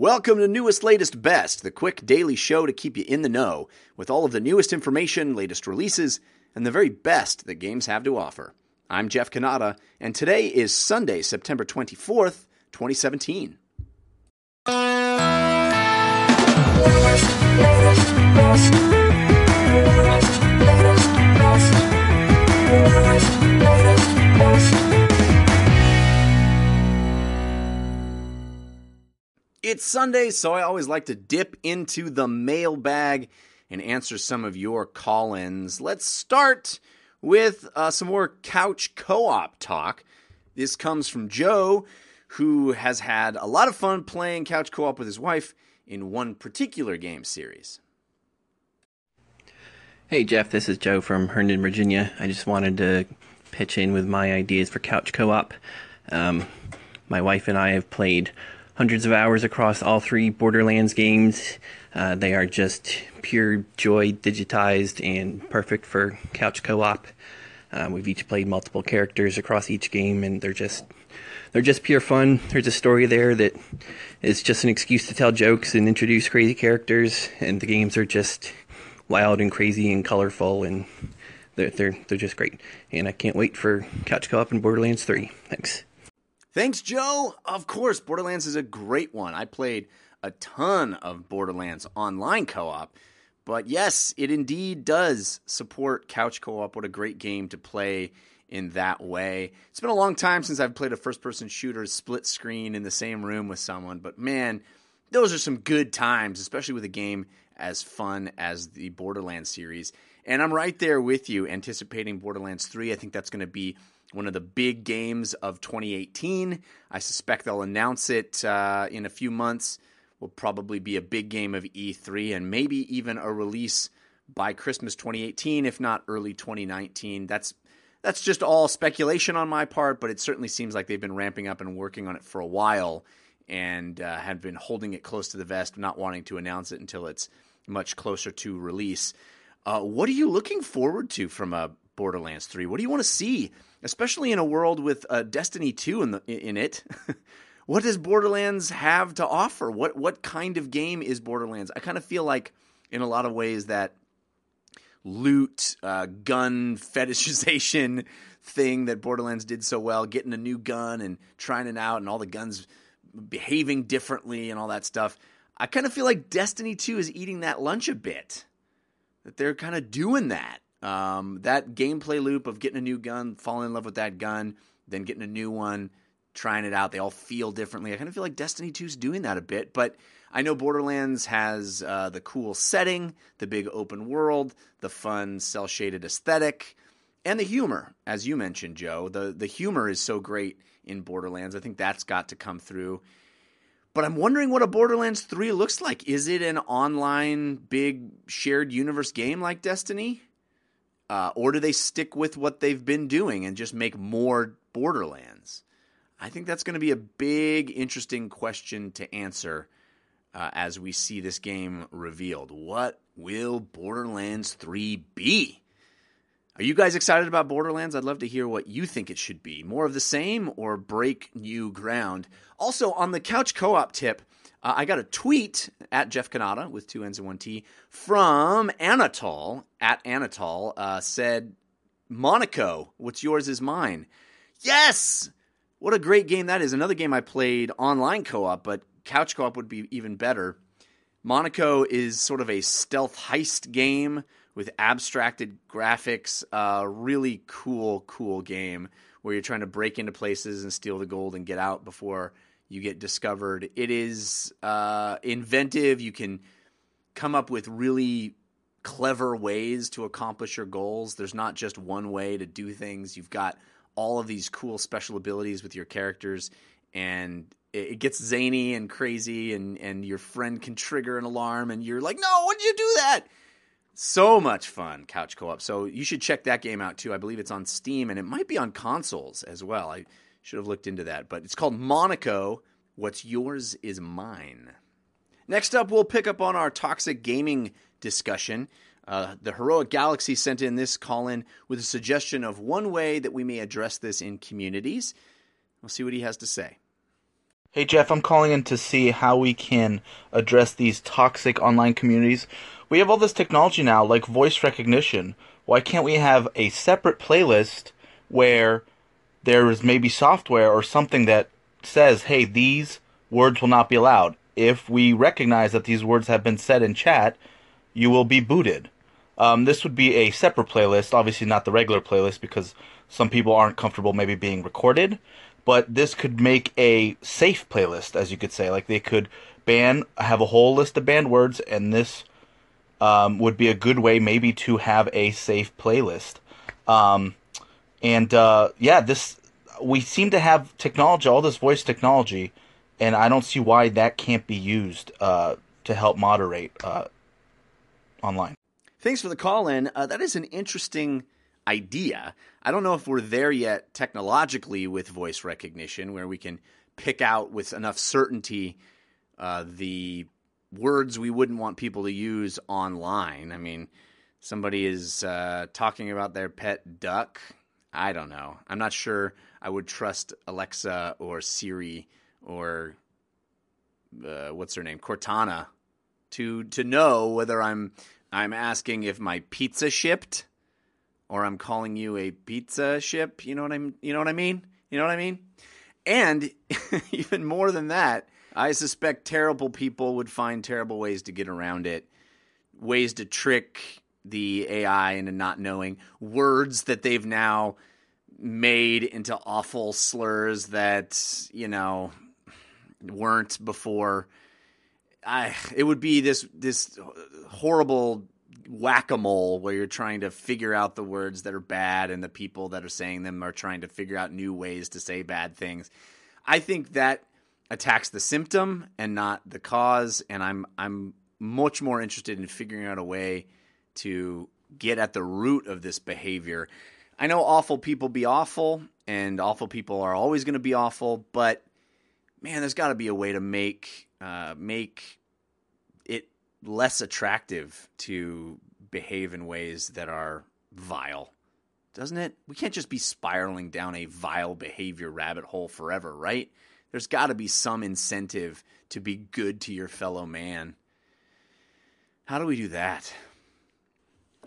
Welcome to Newest, Latest, Best, the quick daily show to keep you in the know with all of the newest information, latest releases, and the very best that games have to offer. I'm Jeff Cannata, and today is Sunday, September 24th, 2017. It's Sunday, so I always like to dip into the mailbag and answer some of your call ins. Let's start with uh, some more couch co op talk. This comes from Joe, who has had a lot of fun playing couch co op with his wife in one particular game series. Hey Jeff, this is Joe from Herndon, Virginia. I just wanted to pitch in with my ideas for couch co op. Um, my wife and I have played hundreds of hours across all three Borderlands games. Uh, they are just pure joy, digitized, and perfect for couch co-op. Uh, we've each played multiple characters across each game, and they're just they're just pure fun. There's a story there that is just an excuse to tell jokes and introduce crazy characters, and the games are just wild and crazy and colorful, and they're they're they're just great. And I can't wait for couch co-op in Borderlands 3. Thanks. Thanks, Joe. Of course, Borderlands is a great one. I played a ton of Borderlands online co op. But yes, it indeed does support couch co op. What a great game to play in that way. It's been a long time since I've played a first person shooter split screen in the same room with someone, but man, those are some good times, especially with a game as fun as the Borderlands series. And I'm right there with you, anticipating Borderlands 3. I think that's going to be one of the big games of 2018. I suspect they'll announce it uh, in a few months. Will probably be a big game of E3 and maybe even a release by Christmas 2018, if not early 2019. That's that's just all speculation on my part, but it certainly seems like they've been ramping up and working on it for a while and uh, have been holding it close to the vest, not wanting to announce it until it's much closer to release. Uh, what are you looking forward to from a Borderlands 3? What do you want to see, especially in a world with uh, Destiny 2 in the in it? what does Borderlands have to offer? What what kind of game is Borderlands? I kind of feel like in a lot of ways that loot, uh, gun fetishization thing that Borderlands did so well, getting a new gun and trying it out, and all the guns behaving differently and all that stuff. I kind of feel like Destiny 2 is eating that lunch a bit. That they're kind of doing that. Um, that gameplay loop of getting a new gun, falling in love with that gun, then getting a new one, trying it out, they all feel differently. I kind of feel like Destiny 2 is doing that a bit, but I know Borderlands has uh, the cool setting, the big open world, the fun cel shaded aesthetic, and the humor, as you mentioned, Joe. The the humor is so great in Borderlands. I think that's got to come through. But I'm wondering what a Borderlands 3 looks like. Is it an online big shared universe game like Destiny? Uh, or do they stick with what they've been doing and just make more Borderlands? I think that's going to be a big, interesting question to answer uh, as we see this game revealed. What will Borderlands 3 be? Are you guys excited about Borderlands? I'd love to hear what you think it should be. More of the same or break new ground? Also, on the couch co op tip, uh, I got a tweet at Jeff Cannata with two N's and one T from Anatol at Anatol uh, said, Monaco, what's yours is mine. Yes! What a great game that is. Another game I played online co op, but couch co op would be even better. Monaco is sort of a stealth heist game with abstracted graphics. Uh, really cool, cool game where you're trying to break into places and steal the gold and get out before you get discovered. It is uh, inventive. You can come up with really clever ways to accomplish your goals. There's not just one way to do things. You've got all of these cool special abilities with your characters, and it gets zany and crazy, and, and your friend can trigger an alarm, and you're like, no, why'd you do that? So much fun, couch co op. So you should check that game out too. I believe it's on Steam, and it might be on consoles as well. I should have looked into that. But it's called Monaco. What's yours is mine. Next up, we'll pick up on our toxic gaming discussion. Uh, the Heroic Galaxy sent in this call in with a suggestion of one way that we may address this in communities. We'll see what he has to say. Hey Jeff, I'm calling in to see how we can address these toxic online communities. We have all this technology now, like voice recognition. Why can't we have a separate playlist where there is maybe software or something that says, hey, these words will not be allowed. If we recognize that these words have been said in chat, you will be booted. Um, this would be a separate playlist, obviously not the regular playlist because some people aren't comfortable maybe being recorded but this could make a safe playlist, as you could say. Like they could ban, have a whole list of banned words, and this um, would be a good way maybe to have a safe playlist. Um, and uh, yeah, this we seem to have technology, all this voice technology, and I don't see why that can't be used uh, to help moderate uh, online. Thanks for the call in. Uh, that is an interesting idea. I don't know if we're there yet technologically with voice recognition where we can pick out with enough certainty uh, the words we wouldn't want people to use online. I mean, somebody is uh, talking about their pet duck. I don't know. I'm not sure I would trust Alexa or Siri or uh, what's her name, Cortana, to to know whether I'm I'm asking if my pizza shipped or I'm calling you a pizza ship. You know what I'm you know what I mean? You know what I mean? And even more than that, I suspect terrible people would find terrible ways to get around it, ways to trick the AI into not knowing words that they've now made into awful slurs that, you know, weren't before. I it would be this this horrible whack-a-mole where you're trying to figure out the words that are bad and the people that are saying them are trying to figure out new ways to say bad things. I think that attacks the symptom and not the cause and I'm I'm much more interested in figuring out a way to get at the root of this behavior. I know awful people be awful and awful people are always going to be awful, but man, there's got to be a way to make uh, make it less attractive to behave in ways that are vile, doesn't it? We can't just be spiraling down a vile behavior rabbit hole forever, right? There's got to be some incentive to be good to your fellow man. How do we do that?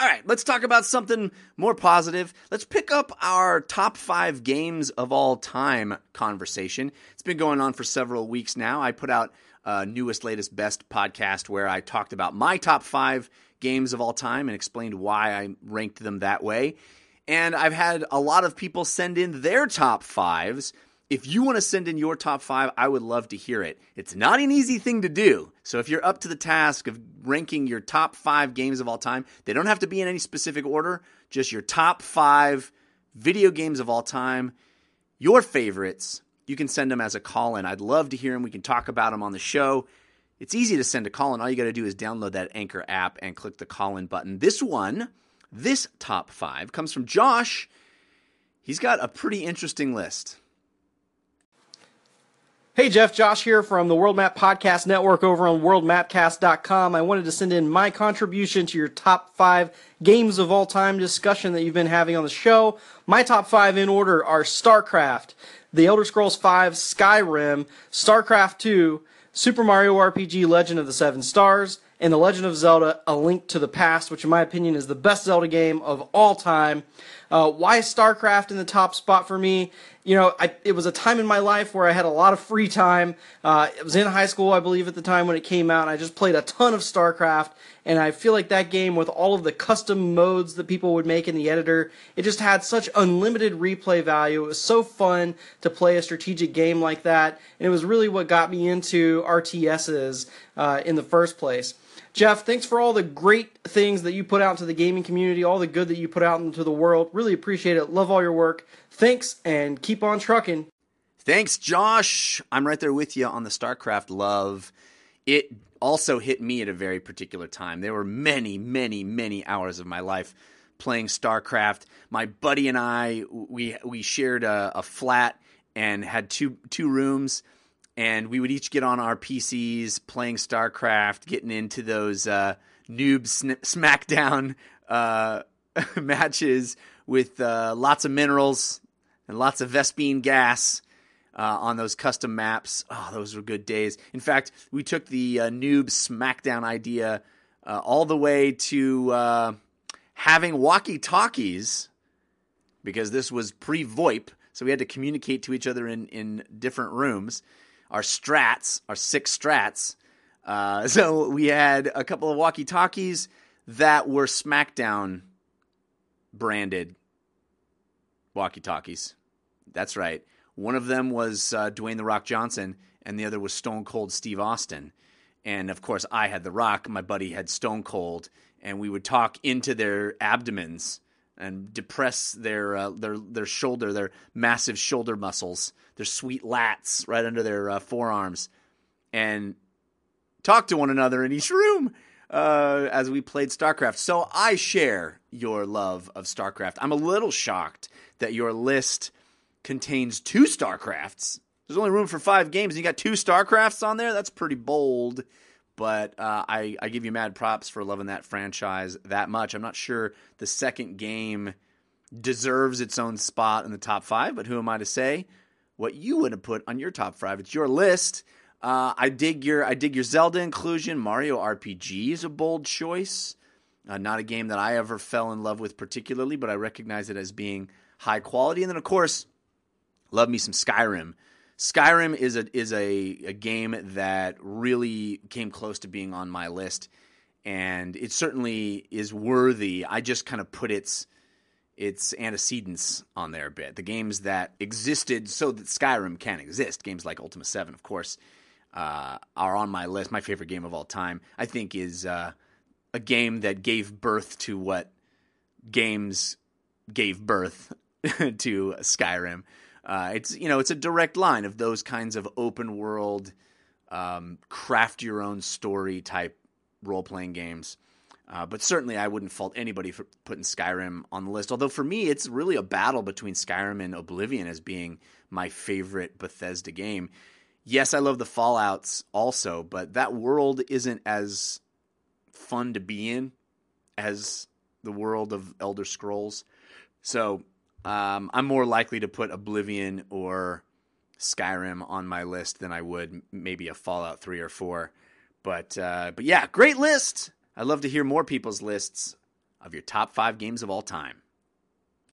All right, let's talk about something more positive. Let's pick up our top five games of all time conversation. It's been going on for several weeks now. I put out uh, newest, latest, best podcast where I talked about my top five games of all time and explained why I ranked them that way. And I've had a lot of people send in their top fives. If you want to send in your top five, I would love to hear it. It's not an easy thing to do. So if you're up to the task of ranking your top five games of all time, they don't have to be in any specific order, just your top five video games of all time, your favorites, you can send them as a call in. I'd love to hear them. We can talk about them on the show. It's easy to send a call in. All you got to do is download that Anchor app and click the call in button. This one, this top five, comes from Josh. He's got a pretty interesting list. Hey Jeff, Josh here from the World Map Podcast Network over on worldmapcast.com. I wanted to send in my contribution to your top five games of all time discussion that you've been having on the show. My top five in order are StarCraft, The Elder Scrolls V, Skyrim, StarCraft 2, Super Mario RPG Legend of the Seven Stars, and The Legend of Zelda A Link to the Past, which in my opinion is the best Zelda game of all time. Uh, why is StarCraft in the top spot for me? You know, I, it was a time in my life where I had a lot of free time. Uh, it was in high school, I believe, at the time when it came out, I just played a ton of StarCraft. And I feel like that game, with all of the custom modes that people would make in the editor, it just had such unlimited replay value. It was so fun to play a strategic game like that, and it was really what got me into RTSs uh, in the first place. Jeff, thanks for all the great things that you put out into the gaming community, all the good that you put out into the world. Really appreciate it. Love all your work. Thanks, and keep on trucking. Thanks, Josh. I'm right there with you on the StarCraft love. It also hit me at a very particular time. There were many, many, many hours of my life playing StarCraft. My buddy and I, we we shared a, a flat and had two two rooms and we would each get on our PCs playing StarCraft, getting into those uh, noob sn- SmackDown uh, matches with uh, lots of minerals and lots of Vespene gas. uh, on those custom maps. Oh, those were good days. In fact, we took the uh, noob SmackDown idea uh, all the way to uh, having walkie talkies because this was pre VoIP, so we had to communicate to each other in, in different rooms. Our strats, our six strats. Uh, so we had a couple of walkie talkies that were SmackDown branded walkie talkies. That's right. One of them was uh, Dwayne The Rock Johnson, and the other was Stone Cold Steve Austin. And of course, I had The Rock, my buddy had Stone Cold, and we would talk into their abdomens and depress their uh, their their shoulder, their massive shoulder muscles, their sweet lats right under their uh, forearms, and talk to one another in each room uh, as we played StarCraft. So I share your love of StarCraft. I'm a little shocked that your list contains two StarCrafts. There's only room for five games, and you got two StarCrafts on there. That's pretty bold. But uh, I, I give you mad props for loving that franchise that much. I'm not sure the second game deserves its own spot in the top five, but who am I to say what you would have put on your top five? It's your list. Uh, I dig your I dig your Zelda inclusion. Mario RPG is a bold choice. Uh, not a game that I ever fell in love with particularly, but I recognize it as being high quality. And then of course, love me some Skyrim. Skyrim is a is a, a game that really came close to being on my list, and it certainly is worthy. I just kind of put its its antecedents on there a bit. The games that existed so that Skyrim can exist. Games like Ultima Seven, of course, uh, are on my list. My favorite game of all time, I think, is uh, a game that gave birth to what games gave birth to Skyrim. Uh, it's you know it's a direct line of those kinds of open world, um, craft your own story type role playing games. Uh, but certainly, I wouldn't fault anybody for putting Skyrim on the list. Although for me, it's really a battle between Skyrim and Oblivion as being my favorite Bethesda game. Yes, I love the Fallout's also, but that world isn't as fun to be in as the world of Elder Scrolls. So um, I'm more likely to put Oblivion or Skyrim on my list than I would maybe a Fallout 3 or 4. But uh, but yeah, great list. I'd love to hear more people's lists of your top five games of all time.